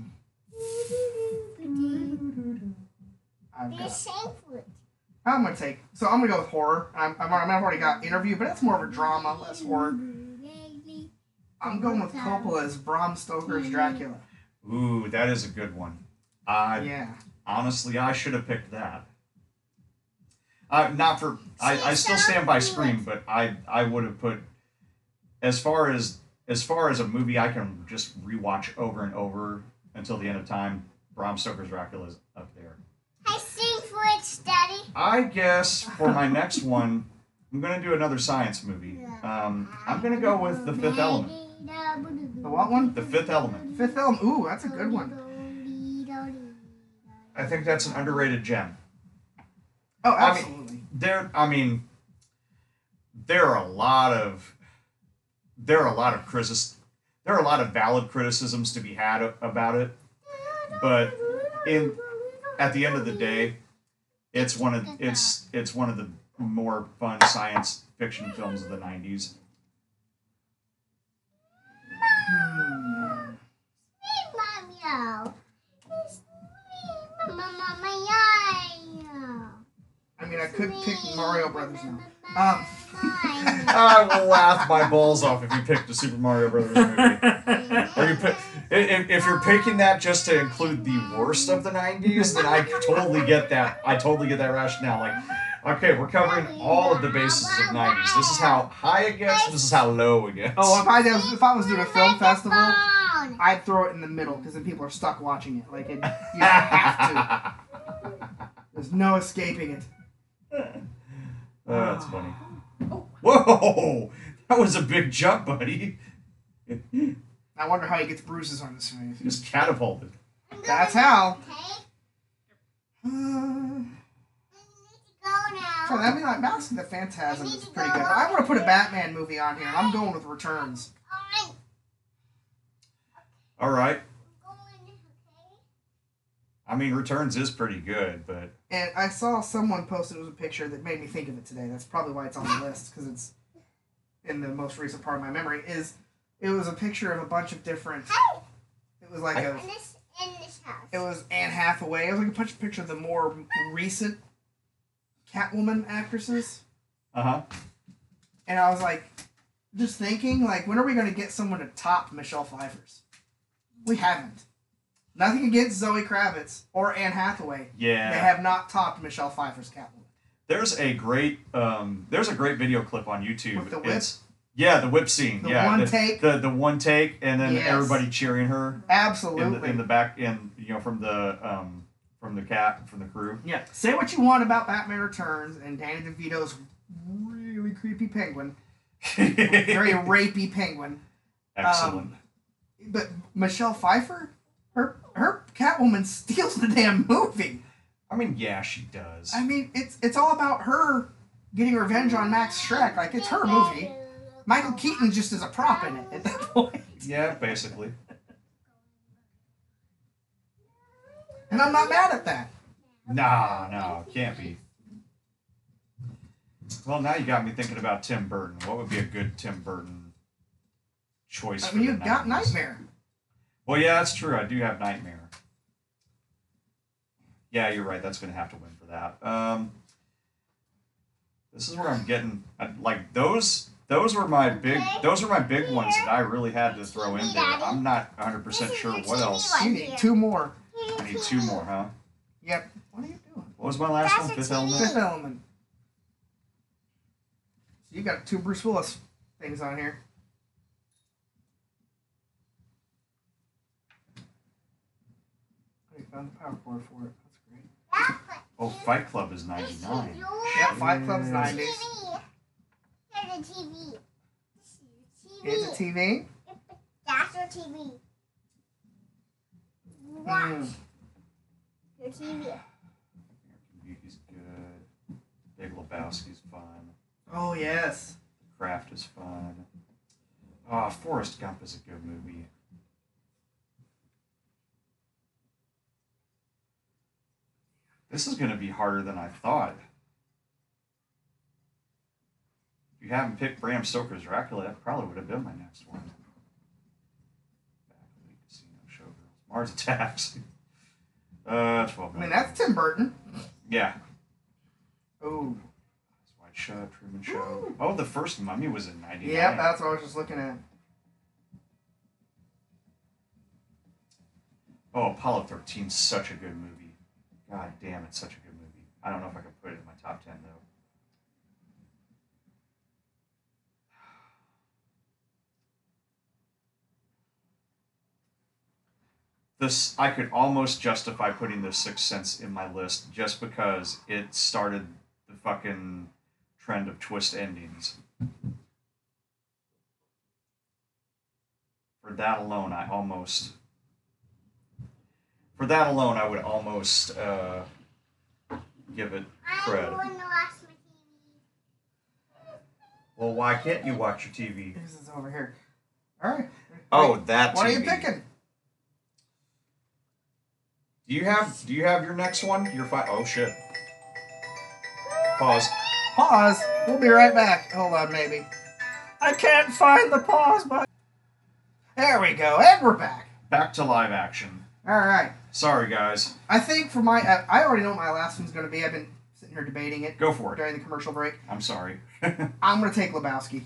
I've got. I'm gonna take. So I'm gonna go with horror. I'm, I'm, I've already got interview, but that's more of a drama, less horror. I'm going with Coppola's Bram Stoker's Dracula. Ooh, that is a good one. I Yeah. Honestly, I should have picked that. Uh, not for I, I still stand by Scream, but I I would have put as far as as far as a movie I can just rewatch over and over until the end of time. Bram Stoker's Dracula is up there. I sing for it, Daddy. I guess for my next one, I'm gonna do another science movie. Um, I'm gonna go with The Fifth Element. The what one? The Fifth Element. Fifth Element. Ooh, that's a good one. I think that's an underrated gem. Oh, I mean- absolutely. there i mean there are a lot of there are a lot of crisis there are a lot of valid criticisms to be had about it but in at the end of the day it's one of it's it's one of the more fun science fiction films of the 90s Hmm. I mean, I could pick Mario Brothers now. Um, i will laugh my balls off if you picked a super mario brothers movie or you put if, if you're picking that just to include the worst of the 90s then i totally get that i totally get that rationale like okay we're covering all of the bases of 90s this is how high it gets this is how low it gets oh, if I was, if I was doing a film festival, I'd throw it in the middle because then people are stuck watching it. Like it, you have to. There's no escaping it. Oh, that's funny whoa that was a big jump buddy I wonder how he gets bruises on his face. just catapulted That's how. Okay. Uh, Go so now. that'd be like Mask of the Phantasm is pretty good. But I want to put a Batman movie on here, and I'm going with Returns. all right I'm going, okay? I mean returns is pretty good but And I saw someone posted it was a picture that made me think of it today. That's probably why it's on the list because it's in the most recent part of my memory. Is it was a picture of a bunch of different. It was like a. In this, in this house. It was Anne Hathaway. It was like a bunch of picture of the more recent Catwoman actresses, uh-huh and I was like, just thinking, like, when are we gonna get someone to top Michelle Pfeiffer's? We haven't. Nothing against Zoe Kravitz or Anne Hathaway. yeah They have not topped Michelle Pfeiffer's Catwoman. There's a great um, there's a great video clip on YouTube. With the whip? It's yeah, the whip scene. The yeah, one the, take? The the one take, and then Yes. everybody cheering her Absolutely. in the, in the back, in you know from the um, from the cat from the crew. Yeah. Say what you want about Batman Returns and Danny DeVito's really creepy penguin, very rapey penguin. Excellent. Um, but Michelle Pfeiffer, Catwoman steals the damn movie. I mean, yeah, she does. I mean, it's it's all about her getting revenge on Max Shreck. Like it's her movie. Michael Keaton just is a prop in it at that point. yeah, basically. And I'm not mad at that. Nah, no, can't be. Well, now you got me thinking about Tim Burton. What would be a good Tim Burton choice? I mean, you've got Nightmare. Well, yeah, that's true. I do have Nightmare. Yeah, you're right. That's going to have to win for that. Um, this is where I'm getting like those. Those were my big. Those were my big ones that I really had to throw in there. I'm not 100 percent sure what else. You need two more. I need two more, huh? Yep. What are you doing? What was my last That's one? a Fifth TV. Element. Fifth Element. So you got two Bruce Willis things on here. Oh, you found the power cord for it. That's great. Oh, Fight Club is 99. Yep, Fight Club's Yeah. 90s. Here's the TV. This is your Here's a TV. That's your TV. Watch Mm. your TV. Beauty's good. Big Lebowski's fun. Oh, yes. Craft is fun. Ah, Forrest Gump is a good movie. This is going to be harder than I thought. If you haven't picked Bram Stoker's Dracula, that probably would have been my next one. Casino, Showgirls, Mars Attacks. uh, 12. I mean, that's Tim Burton. Yeah. Oh. That's White Show, Truman Show. Oh, the first Mummy was in 99. Yeah, that's what I was just looking at. Oh, Apollo 13's such a good movie. God damn, it's such a good movie. I don't know if I could put it in my top 10 though. This I could almost justify putting the Sixth Sense in my list just because it started the fucking trend of twist endings. For that alone, I almost for that alone, I would almost uh, give it I'm the cred. one that lost my TV. Well, why can't you watch your TV? This is over here. All right. Oh, Wait, that. What are you TV. picking? Do you have Do you have your next one? Your fi- Oh shit. Pause. Pause. We'll be right back. Hold on, maybe. I can't find the pause button. There we go, and we're back. Back to live action. All right. Sorry, guys. I think for my, I already know what my last one's going to be. I've been sitting here debating it Go for it. during the commercial break. I'm sorry. I'm going to take Lebowski.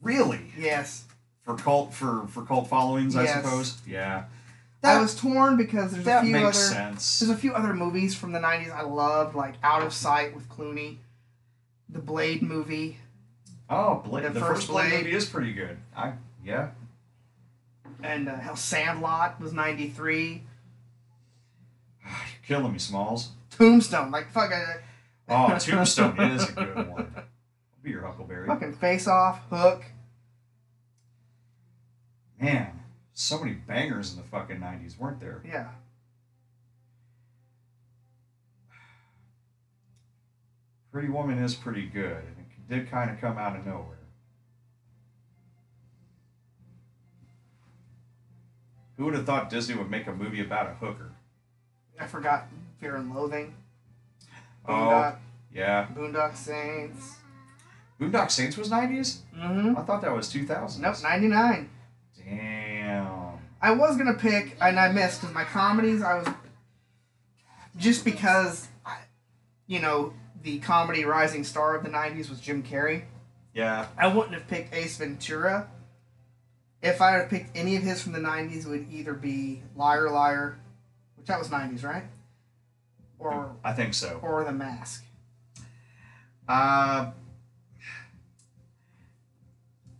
really? Yes. For cult for for cult followings, I suppose. Yeah. I was torn because there's a That few makes other sense. there's a few other movies from the 90s I loved, like Out of Sight with Clooney, the Blade movie, Oh, Blade, The the, first first Blade Blade. movie is pretty good. I yeah. and uh, hell, Sandlot was 93. Killing me, Smalls. Tombstone, like fuck, I, Oh, Tombstone is a good one. I'll be your Huckleberry. fucking Face Off, Hook. Man, so many bangers in the fucking nineties, weren't there? Yeah. Pretty Woman is pretty good, and it did kind of come out of nowhere. Who would have thought Disney would make a movie about a hooker? I forgot Fear and Loathing. Oh, Boondock, yeah. Boondock Saints. Boondock Saints was nineties. Mm-hmm. I thought that was two thousand. Nope, 99. Damn. I was gonna pick, and I missed because my comedies. I was just because, I, you know, the comedy rising star of the '90s was Jim Carrey. Yeah. I wouldn't have picked Ace Ventura. If I had picked any of his from the '90s, it would either be Liar Liar, that was '90s, right? Or I think so. or The Mask. Uh,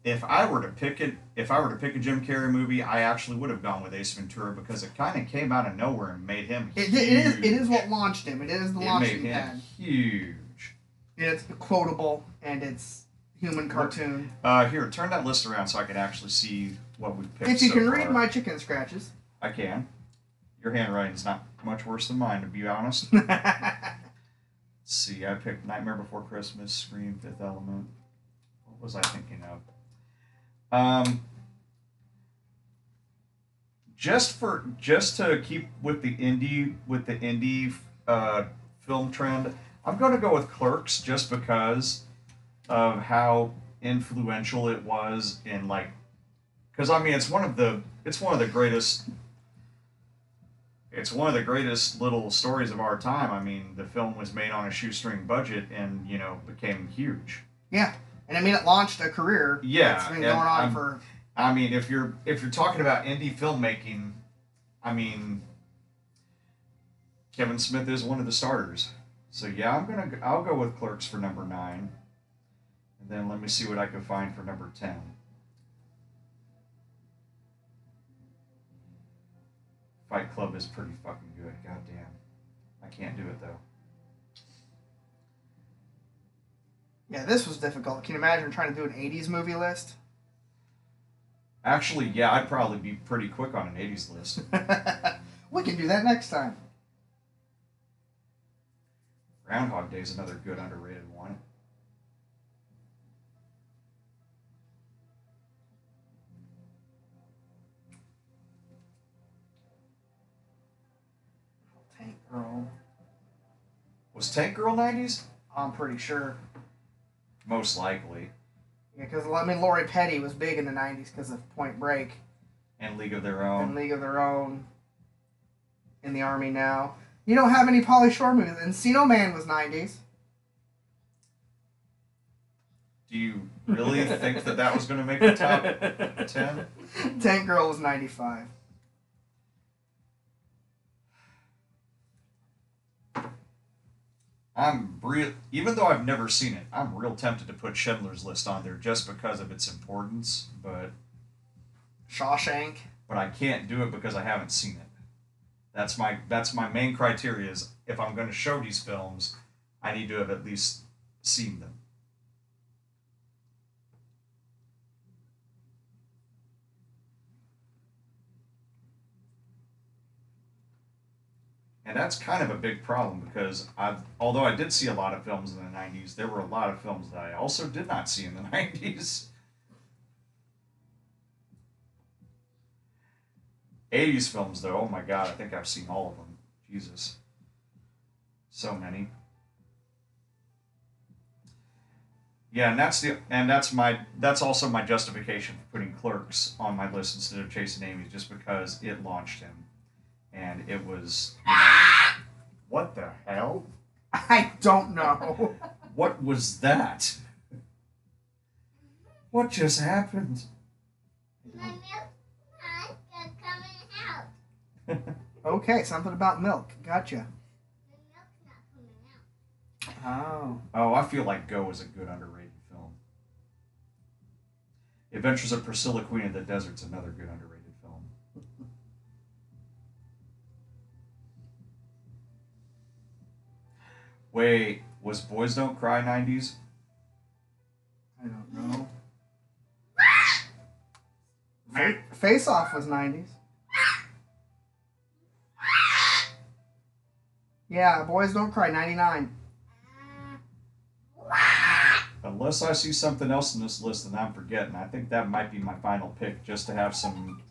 if I were to pick it, if I were to pick a Jim Carrey movie, I actually would have gone with Ace Ventura because it kind of came out of nowhere and made him. It, it is it is what launched him. It is the It launching made pad. him huge. It's quotable and it's human cartoon. Uh, here, turn that list around so I can actually see what we've picked. If you so can read my chicken scratches. I can. Your handwriting's not much worse than mine, to be honest. Let's see, I picked Nightmare Before Christmas, Scream, Fifth Element. What was I thinking of? Um, just for just to keep with the indie with the indie uh, film trend, I'm going to go with Clerks just because of how influential it was in like, because I mean it's one of the it's one of the greatest it's one of the greatest little stories of our time. I mean, the film was made on a shoestring budget and, you know, became huge. yeah, and I mean it launched a career. Yeah, it's been going on I'm- for. I mean, if you're if you're talking about indie filmmaking, I mean, Kevin Smith is one of the starters. So yeah, I'm gonna go- I'll go with Clerks for number nine, and then let me see what I can find for number ten. Fight Club is pretty fucking good. God damn, I can't do it though. Yeah, this was difficult. Can you imagine trying to do an '80s movie list? Actually, yeah, I'd probably be pretty quick on an '80s list. we can do that next time. Groundhog Day is another good underrated one. Was Tank Girl 90s? I'm pretty sure. Most likely. Yeah, because I mean, Lori Petty was big in the '90s because of Point Break And League of Their Own. and League of Their Own. In the Army now. You don't have any Pauly Shore movies. Encino Man was '90s. Do you really think that that was going to make the top 10? Tank Girl was '95. I'm real, even though I've never seen it, I'm real tempted to put Schindler's List on there just because of its importance, but Shawshank. but I can't do it because I haven't seen it. That's my that's my main criteria is if I'm going to show these films, I need to have at least seen them. And that's kind of a big problem because I, although I did see a lot of films in the '90s, there were a lot of films that I also did not see in the '90s. 80s films, though, oh my god, I think I've seen all of them. Jesus. So many. Yeah, and that's the and that's my that's also my justification for putting Clerks on my list instead of Chasing Amy, just because it launched him, and it was. you know, what the hell? I don't know. What was that? What just happened? My milk is coming out. okay, something about milk. Gotcha. The milk's not coming out. Oh. Oh, I feel like Go is a good underrated film. Adventures of Priscilla, Queen of the Desert's another good underrated Wait, was Boys Don't Cry 90s? I don't know. Face Off was 90s. Yeah, Boys Don't Cry, 99. Unless I see something else in this list that I'm forgetting, I think that might be my final pick, just to have some,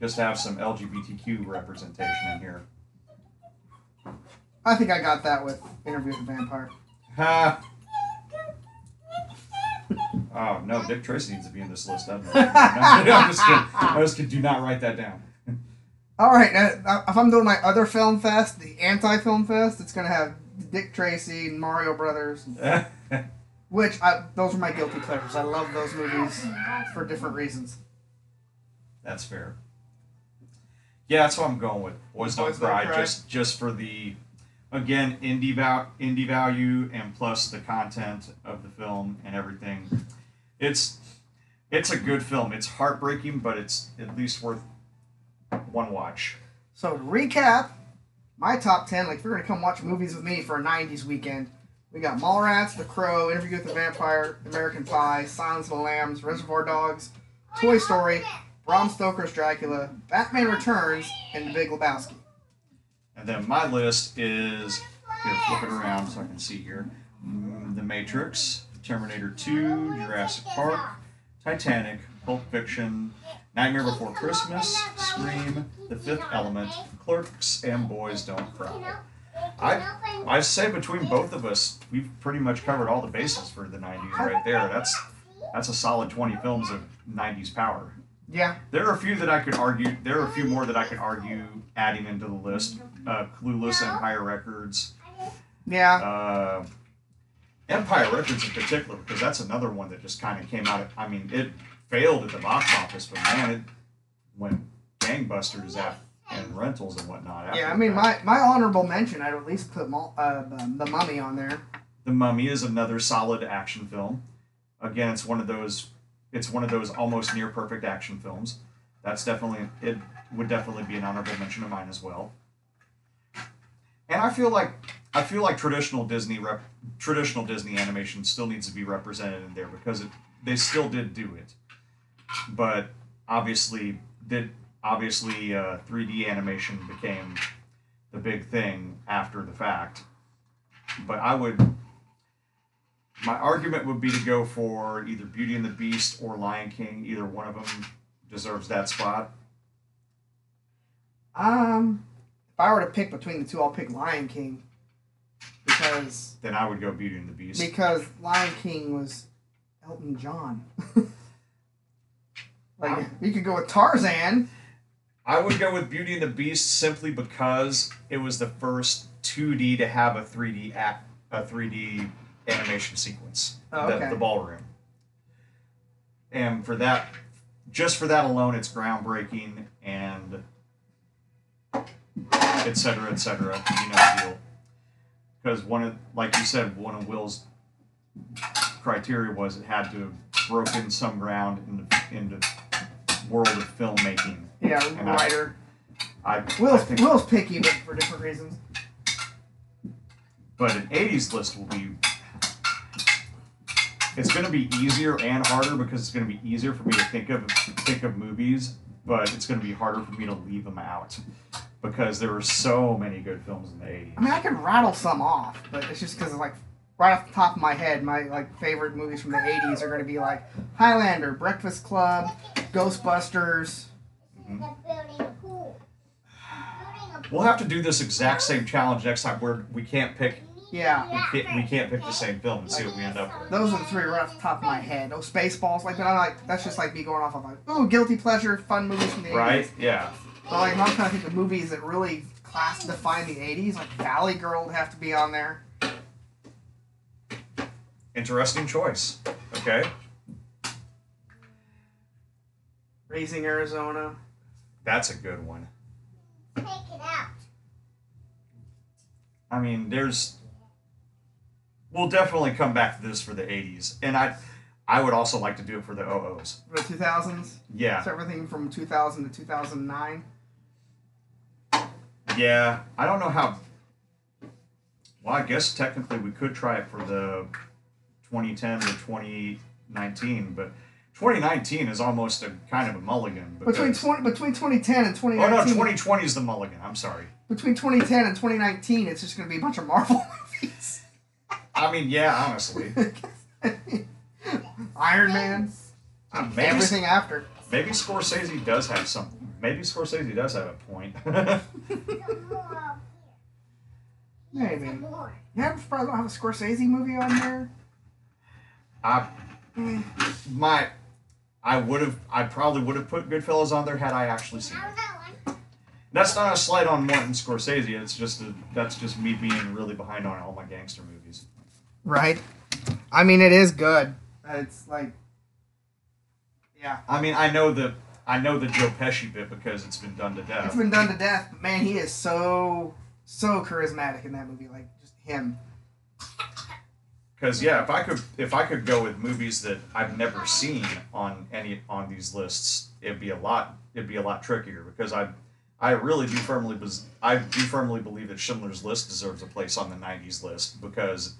just to have some LGBTQ representation in here. I think I got that with Interview with the Vampire. Ha! Oh no, Dick Tracy needs to be in this list. doesn't he? No, I'm just kidding. I just kidding. Do not write that down. All right, uh, if I'm doing my other film fest, the anti-film fest, it's gonna have Dick Tracy and Mario Brothers, which I, those are my guilty pleasures. I love those movies for different reasons. That's fair. Yeah, that's what I'm going with. Boys Don't Boys Don't Cry, Cry. just just for the, again, indie val- indie value and plus the content of the film and everything. It's it's a good film. It's heartbreaking, but it's at least worth one watch. So to recap, my top ten, like if you're gonna come watch movies with me for a '90s weekend, we got Mallrats, The Crow, Interview with the Vampire, American Pie, Silence of the Lambs, Reservoir Dogs, Toy Story, Bram Stoker's Dracula, Batman Returns, and The Big Lebowski. And then my list is here, flip it around so I can see here. Mm, The Matrix, Terminator 2, Jurassic Park, Titanic, Pulp Fiction, Nightmare Before Christmas, Scream, The Fifth Element, Clerks, and Boys Don't Cry. I I say between both of us, we've pretty much covered all the bases for the '90s right there. That's that's a solid 20 films of '90s power. Yeah, There are a few that I could argue. There are a few more that I could argue adding into the list. Uh, Clueless, Empire Records, yeah. uh, Empire Records in particular, because that's another one that just kind of came out. Of, I mean, it failed at the box office, but man, it went gangbusters at and rentals and whatnot. after Yeah, I mean, that. my, my honorable mention, I'd at least put uh, the, the Mummy on there. The Mummy is another solid action film. Again, it's one of those. It's one of those almost near perfect action films. That's definitely it. Would definitely be an honorable mention of mine as well. And I feel like I feel like traditional Disney rep, traditional Disney animation still needs to be represented in there because it they still did do it, but obviously did obviously uh, 3D animation became the big thing after the fact. But I would my argument would be to go for either Beauty and the Beast or Lion King. Either one of them deserves that spot. Um, I were to pick between the two, I'll pick Lion King because Then I would go Beauty and the Beast. because Lion King was Elton John. like you could go with Tarzan. I would go with Beauty and the Beast simply because it was the first 2D to have a 3D act, a 3D animation sequence. Oh, the, okay. the ballroom. And for that, just for that alone, it's groundbreaking and et cetera, et cetera. You know the deal. because one of like you said, one of Will's criteria was it had to have broken some ground in the in the world of filmmaking. Yeah, And I- Rider. I, Will's I think, Will's picky, but for different reasons. but an '80s list will be. It's going to be easier and harder because it's going to be easier for me to think of think of movies, but it's going to be harder for me to leave them out because there were so many good films in the '80s. I mean, I could rattle some off, but it's just because like right off the top of my head, my like favorite movies from the '80s are going to be like Highlander, Breakfast Club, Ghostbusters. Mm-hmm. They're building a pool. Building a pool. We'll have to do this exact same challenge next time where we can't pick Yeah. we can't, we can't pick the same film and see what we end up with. Those are the three right off the top of my head. No Spaceballs, like, but I'm like, that's just like me going off of like, ooh, guilty pleasure, fun movies from the 80s. Right? Yeah. But like, I'm trying to think of movies that really class define the 80s. Like Valley Girl would have to be on there. Interesting choice. Okay. Raising Arizona. That's a good one. Take it out. I mean, there's we'll definitely come back to this for the 80s. And I I would also like to do it for the oh OOs. For the 2000s. Yeah. So everything from 2000 to 2009. Yeah. I don't know how Well, I guess technically we could try it for the 2010 to 2019, but 2019 is almost a kind of a mulligan. Because, Between 20, between 2010 and Oh 2019. no, 2020 is the mulligan. I'm sorry. Between 2010 and 2019, it's just going to be a bunch of Marvel movies. I mean, yeah, honestly. Iron Man. Uh, maybe, Everything after. maybe Scorsese does have some. Maybe Scorsese does have a point. Some more up here. Maybe. Yeah, I'm surprised I don't have a Scorsese movie on there. I Eh. my I would have I probably would have put Goodfellas on there had I actually seen it. that. That's not a slight on Martin Scorsese. It's just a, that's just me being really behind on all my gangster movies. Right. I mean, it is good. It's like, yeah, I mean, I know the I know the Joe Pesci bit because it's been done to death. It's been done to death. But man, he is so so charismatic in that movie. Like just him. Because yeah, if I could if I could go with movies that I've never seen on any on these lists, it'd be a lot it'd be a lot trickier because I I really do firmly I do firmly believe that Schindler's List deserves a place on the '90s list because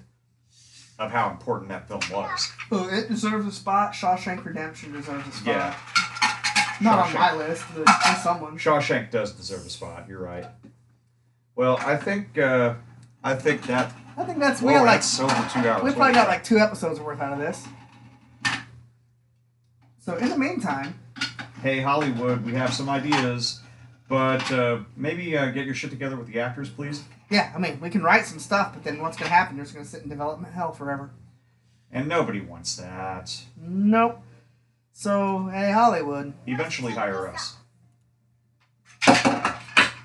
of how important that film was. Oh, it deserves a spot. Shawshank Redemption deserves a spot. Yeah, Not on Shawshank. my list, but on someone. Shawshank does deserve a spot. You're right. Well, I think uh, I think that I think that's we got like that's over two hours. we probably got like two episodes worth out of this. So in the meantime, hey Hollywood, we have some ideas, but uh, maybe uh, get your shit together with the actors, please. yeah, I mean we can write some stuff, but then what's gonna happen? You're just gonna sit in development hell forever. And nobody wants that. Nope. So hey Hollywood, Eventually hire us.